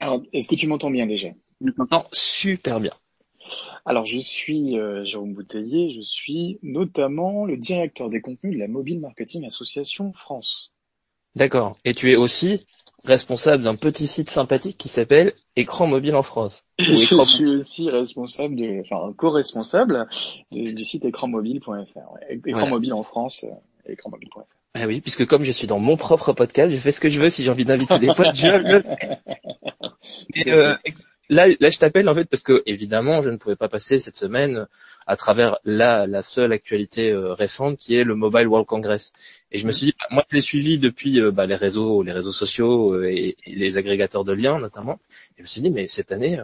Alors, est-ce que tu m'entends bien déjà? Je t'entends super bien. Alors, je suis euh, Jérôme Bouteiller, je suis notamment le directeur des contenus de la Mobile Marketing Association France. D'accord. Et tu es aussi responsable d'un petit site sympathique qui s'appelle Écran Mobile en France. je suis aussi responsable, de, enfin co-responsable du site écranmobile.fr. Ouais. Écran mobile en France, euh, écranmobile.fr. Ah oui, puisque comme je suis dans mon propre podcast, je fais ce que je veux. Si j'ai envie d'inviter des potes, je le Et, euh, là, là, je t'appelle en fait parce que évidemment, je ne pouvais pas passer cette semaine à travers la, la seule actualité euh, récente qui est le Mobile World Congress. Et je me suis dit, bah, moi, je l'ai suivi depuis euh, bah, les réseaux, les réseaux sociaux euh, et, les agrégateurs de liens notamment. Et je me suis dit, mais cette année,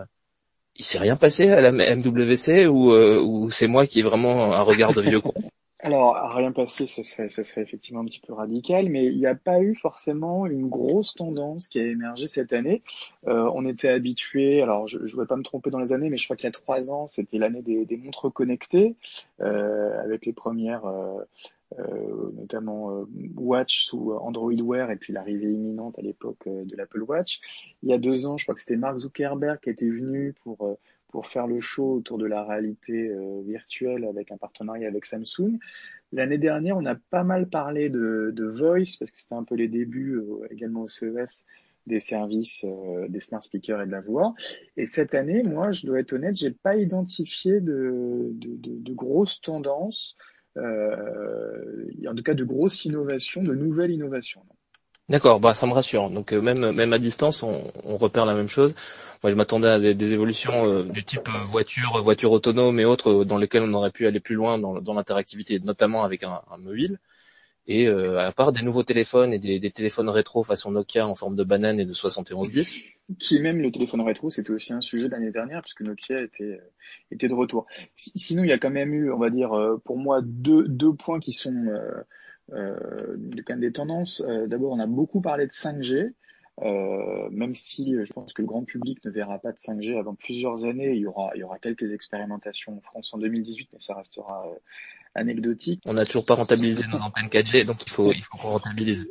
il s'est rien passé à la MWC ou, ou c'est moi qui ai vraiment un regard de vieux con? alors, rien passé, ça serait, ça serait effectivement un petit peu radical, mais il n'y a pas eu forcément une grosse tendance qui a émergé cette année. Euh, on était habitué, alors je ne voudrais pas me tromper dans les années, mais je crois qu'il y a trois ans, c'était l'année des, des, montres connectées, euh, avec les premières, euh notamment euh, Watch sous Android Wear, et puis l'arrivée imminente à l'époque euh, de l'Apple Watch. Il y a deux ans, je crois que c'était Mark Zuckerberg qui était venu pour pour faire le show autour de la réalité euh, virtuelle avec un partenariat avec Samsung. L'année dernière, on a pas mal parlé de, de Voice parce que c'était un peu les débuts euh, également au CES des services euh, des smart speakers et de la voix. Et cette année, moi, je dois être honnête, j'ai pas identifié de, de, de, de grosses tendances, en tout cas de grosses innovations, de nouvelles innovations. D'accord, bah ça me rassure. Donc même même à distance, on, repère la même chose. Moi, je m'attendais à des, évolutions euh, du type euh, voiture, voiture autonome et autres, euh, dans lesquelles on aurait pu aller plus loin dans, l'interactivité, notamment avec un, mobile. Et à part des nouveaux téléphones et des, téléphones rétro façon Nokia en forme de banane et de 7110. Qui même le téléphone rétro, c'était aussi un sujet l'année dernière puisque Nokia était était de retour. Sinon, il y a quand même eu, on va dire, pour moi, deux deux points qui sont euh, des tendances. D'abord, on a beaucoup parlé de 5G. Euh, même si euh, je pense que le grand public ne verra pas de 5G avant plusieurs années, il y aura, il y aura quelques expérimentations en France en 2018, mais ça restera euh, anecdotique. On n'a toujours pas rentabilisé nos antennes 4G, donc il faut, il faut qu'on rentabilise.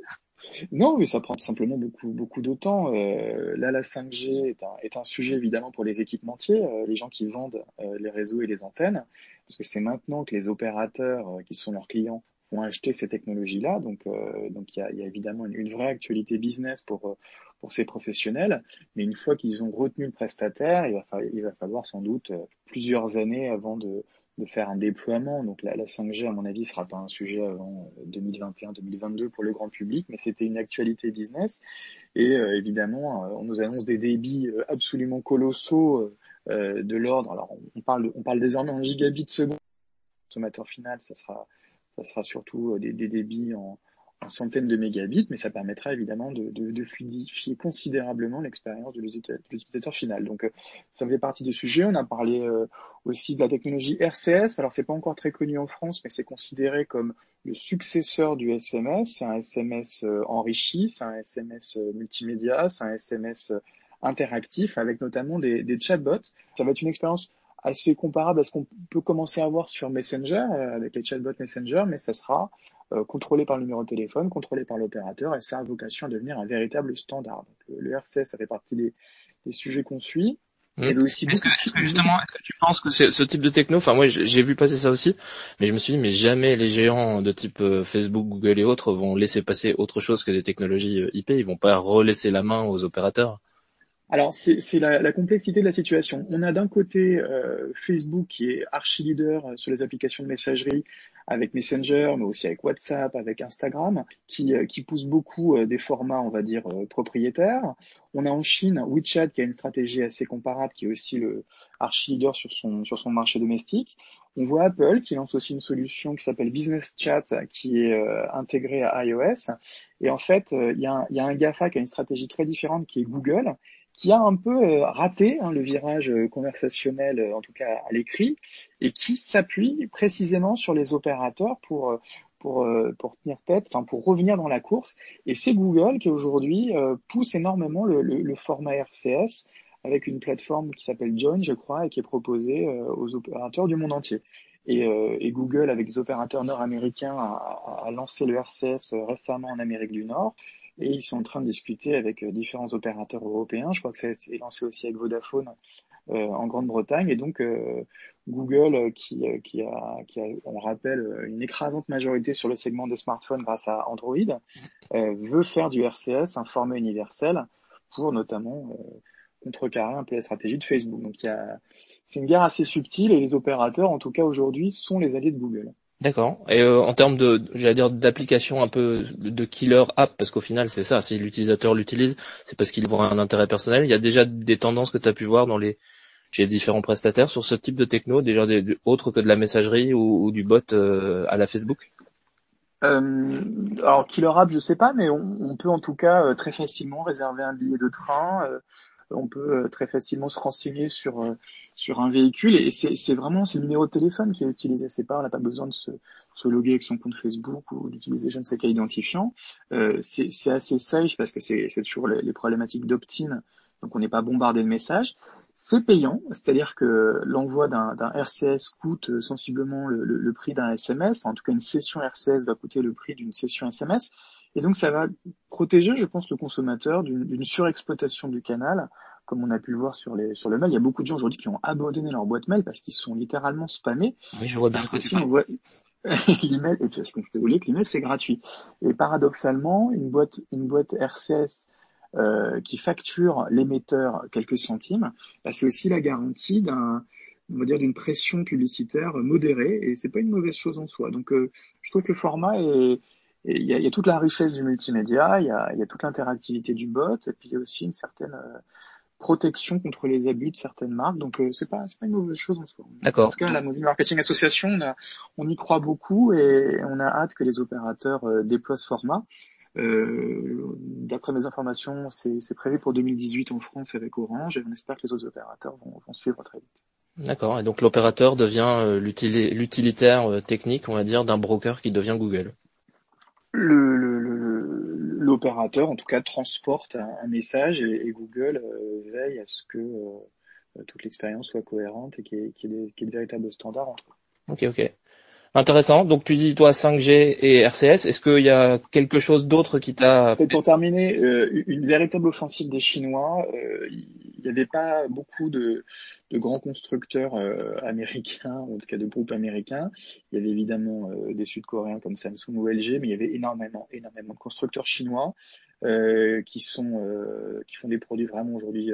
Non, mais ça prend simplement beaucoup, beaucoup de temps. Euh, là, la 5G est un, est un, sujet évidemment pour les équipementiers, euh, les gens qui vendent les réseaux et les antennes, parce que c'est maintenant que les opérateurs qui sont leurs clients vont acheter ces technologies-là. Donc, euh, donc il y a, y a, évidemment une, vraie actualité business pour euh, pour ces professionnels. Mais une fois qu'ils ont retenu le prestataire, il va, falloir, il va falloir sans doute euh, plusieurs années avant de, de faire un déploiement. Donc la, la 5G, à mon avis, sera pas un sujet avant 2021-2022 pour le grand public, mais c'était une actualité business. Et évidemment, on nous annonce des débits absolument colossaux de l'ordre. Alors on parle, on parle désormais en gigabits seconde. Consommateur final, ça sera ça sera surtout euh, des, des débits en, en, centaines de mégabits, mais ça permettra évidemment de, de, de fluidifier considérablement l'expérience de l'utilisateur final. Donc, euh, ça faisait partie du sujet. On a parlé euh, aussi de la technologie RCS. Alors, c'est pas encore très connu en France, mais c'est considéré comme le successeur du SMS. C'est un SMS enrichi, c'est un SMS multimédia, c'est un SMS interactif avec notamment des, des chatbots. Ça va être une expérience assez comparable à ce qu'on peut commencer à voir sur Messenger, euh, avec les chatbots Messenger, mais ça sera euh, contrôlé par le numéro de téléphone, contrôlé par l'opérateur, et ça a vocation à devenir un véritable standard. Donc, le, RCS, ça fait partie des, des sujets qu'on suit. Mmh. Est-ce que, justement, est-ce que tu penses que ce type de techno, enfin moi j'ai vu passer ça aussi, mais je me suis dit mais jamais les géants de type euh, Facebook, Google et autres vont laisser passer autre chose que des technologies IP, ils vont pas relaisser la main aux opérateurs. Alors, c'est la, la, complexité de la situation. On a d'un côté euh, Facebook qui est archi leader euh, sur les applications de messagerie avec Messenger, mais aussi avec WhatsApp, avec Instagram, qui, euh, qui pousse beaucoup des formats, on va dire, propriétaires. On a en Chine WeChat qui a une stratégie assez comparable, qui est aussi le archi leader sur son, sur son marché domestique. On voit Apple qui lance aussi une solution qui s'appelle Business Chat, qui est intégrée à iOS. Et en fait, il y, a y a un GAFA qui a une stratégie très différente, qui est Google, qui a un peu euh, raté hein, le virage euh, conversationnel, euh, en tout cas à l'écrit, et qui s'appuie précisément sur les opérateurs pour pour, pour tenir tête, enfin pour revenir dans la course. Et c'est Google qui aujourd'hui pousse énormément le, le, le, format RCS avec une plateforme qui s'appelle Join, je crois, et qui est proposée aux opérateurs du monde entier. Et, et Google, avec des opérateurs nord-américains, a, a, lancé le RCS récemment en Amérique du Nord. Et ils sont en train de discuter avec différents opérateurs européens. Je crois que ça a été lancé aussi avec Vodafone en Grande-Bretagne et donc Google qui, a, on rappelle, une écrasante majorité sur le segment des smartphones grâce à Android, veut faire du RCS, un format universel, pour notamment contrecarrer un peu la stratégie de Facebook. Donc c'est une guerre assez subtile et les opérateurs, en tout cas aujourd'hui, sont les alliés de Google. D'accord. Et euh, en termes de, j'allais dire, d'application un peu de killer app, parce qu'au final c'est ça, si l'utilisateur l'utilise, c'est parce qu'il voit un intérêt personnel. Il y a déjà des tendances que tu as pu voir dans les chez différents prestataires sur ce type de techno, déjà des, autres que de la messagerie ou, du bot euh, à la Facebook? Euh, alors killer app, je sais pas, mais on, on peut en tout cas très facilement réserver un billet de train on peut euh, très facilement se renseigner sur euh, sur un véhicule et c'est vraiment c'est le numéro de téléphone qui est utilisé. C'est pas on n'a pas besoin de se, se loguer avec son compte Facebook ou d'utiliser je ne sais quel identifiant. Euh, c'est assez safe parce que c'est toujours les, problématiques d'opt-in, donc on n'est pas bombardé de messages. C'est payant, c'est-à-dire que l'envoi d'un RCS coûte sensiblement le, le prix d'un SMS. en tout cas, une session RCS va coûter le prix d'une session SMS. Et donc ça va protéger, je pense, le consommateur d'une surexploitation du canal, comme on a pu le voir sur, les, sur le mail. Il y a beaucoup de gens aujourd'hui qui ont abandonné leur boîte mail parce qu'ils sont littéralement spammés. Oui, je vois bien ce que tu voit l'email, et puis parce qu'on peut vous que l'email c'est gratuit. Et paradoxalement, une boîte, une boîte RCS euh, qui facture l'émetteur quelques centimes, bah, c'est aussi la garantie d'un on va dire d'une pression publicitaire modérée et c'est pas une mauvaise chose en soi. Donc euh, je trouve que le format est, il y, a, y, a, toute la richesse du multimédia, il y a, y a toute l'interactivité du bot, et puis il y a aussi une certaine euh, protection contre les abus de certaines marques. Donc euh, c'est pas c'est pas une mauvaise chose en soi. D'accord. En tout cas, la Mobile Marketing Association, on, on, y croit beaucoup et on a hâte que les opérateurs euh, déploient ce format. D'après mes informations, c'est prévu pour 2018 en France avec Orange et on espère que les autres opérateurs vont, vont suivre très vite. D'accord. Et donc l'opérateur devient l'utilitaire technique, on va dire, d'un broker qui devient Google l'opérateur, en tout cas, transporte un, message et, Google euh, veille à ce que euh, toute l'expérience soit cohérente et qu'il y, ait de véritables standards entre eux. Ok, ok. Intéressant. Donc tu dis toi 5G et RCS. Est-ce qu'il y a quelque chose d'autre qui t'a Pour terminer, euh, une véritable offensive des Chinois. Euh, il n'y avait pas beaucoup de, grands constructeurs euh, américains, en tout cas de groupes américains. Il y avait évidemment des Sud-Coréens comme Samsung ou LG, mais il y avait énormément, énormément de constructeurs chinois qui sont qui font des produits vraiment aujourd'hui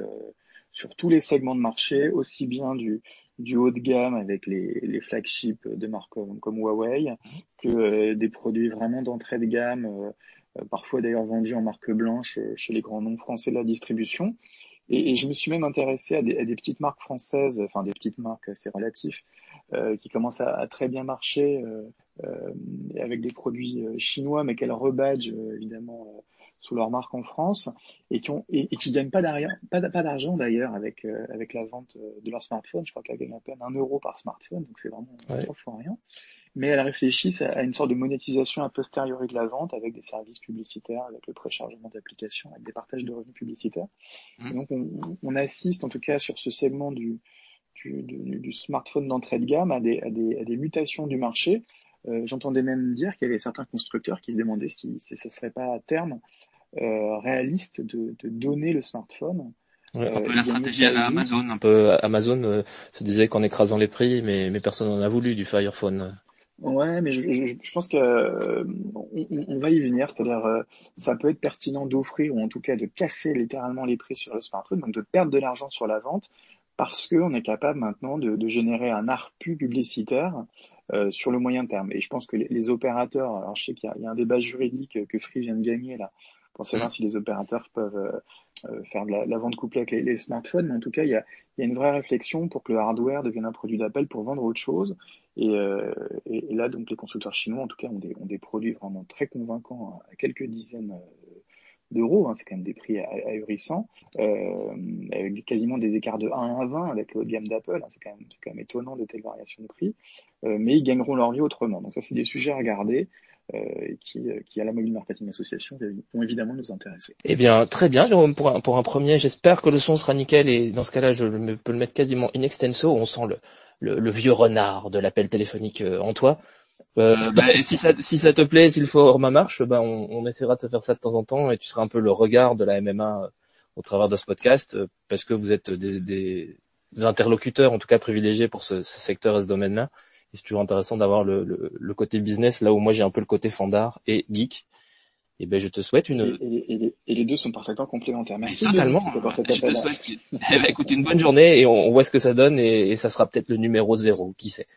sur tous les segments de marché, aussi bien du haut de gamme avec les, les flagships de marques comme, Huawei, que euh, des produits vraiment d'entrée de gamme, euh, euh, parfois d'ailleurs vendus en marque blanche chez les grands noms français de la distribution. Et, je me suis même intéressé à des, à des, petites marques françaises, enfin des petites marques, c'est relatif, qui commencent à, très bien marcher avec des produits chinois, mais qu'elles rebadgent évidemment sous leur marque en France et qui ont et, qui gagnent pas d'argent pas, pas d'argent d'ailleurs avec euh, avec la vente euh, de leur smartphone. Je crois qu'elles gagnent à peine un euro par smartphone donc c'est vraiment trois fois rien mais elles réfléchissent à, une sorte de monétisation a posteriori de la vente avec des services publicitaires avec le préchargement d'applications avec des partages de revenus publicitaires mmh. donc on, on, assiste en tout cas sur ce segment du du, du, smartphone d'entrée de gamme à des, à des, à des mutations du marché euh, J'entendais même dire qu'il y avait certains constructeurs qui se demandaient si, si ça serait pas à terme euh, réaliste de, de, donner le smartphone. un peu euh, la stratégie à la Amazon. Un peu Amazon euh, se disait qu'en écrasant les prix, mais, mais personne n'en a voulu du Fire Phone. Ouais, mais je, je, je pense que euh, on, on, va y venir, c'est-à-dire euh, ça peut être pertinent d'offrir ou en tout cas de casser littéralement les prix sur le smartphone, donc de perdre de l'argent sur la vente, parce qu'on est capable maintenant de, de, générer un ARPU publicitaire euh, sur le moyen terme. Et je pense que les, les opérateurs, alors je sais qu'il y, y, a un débat juridique que Free vient de gagner là, pour savoir mm. si les opérateurs peuvent euh, faire de la, vente couplée avec les, smartphones. Mais en tout cas, il y a, y a, une vraie réflexion pour que le hardware devienne un produit d'appel pour vendre autre chose. Et, euh, et, là, donc, les constructeurs chinois, en tout cas, ont des, ont des produits vraiment très convaincants à quelques dizaines d'euros, hein, c'est quand même des prix ahurissants, euh, avec quasiment des écarts de 1 à 20 avec le haut de gamme d'Apple, hein, c'est quand, même, quand même étonnant de telles variations de prix, euh, mais ils gagneront leur vie autrement. Donc ça, c'est des sujets à regarder. Euh, qui, euh, qui, à la Mobile Marketing Association, vont évidemment nous intéresser. Eh bien, très bien, Jérôme, pour un, pour un premier, j'espère que le son sera nickel et dans ce cas-là, je peux le mettre quasiment in extenso, on sent le, le, le vieux renard de l'appel téléphonique en toi. Euh, bah, si ça si ça te plaît, s'il faut ma marche, bah on, on, essaiera de se faire ça de temps en temps et tu seras un peu le regard de la MMA euh, au travers de ce podcast euh, parce que vous êtes des, des, interlocuteurs en tout cas privilégiés pour ce, ce secteur et ce domaine-là. Et c'est toujours intéressant d'avoir le, le, le, côté business là où moi j'ai un peu le côté fandard et geek eh ben je te souhaite une. Et, et, et, les deux sont parfaitement complémentaires. Merci. Totalement. Je te souhaite eh ben, écoute une bonne journée et on, voit ce que ça donne et, ça sera peut-être le numéro zéro, qui sait.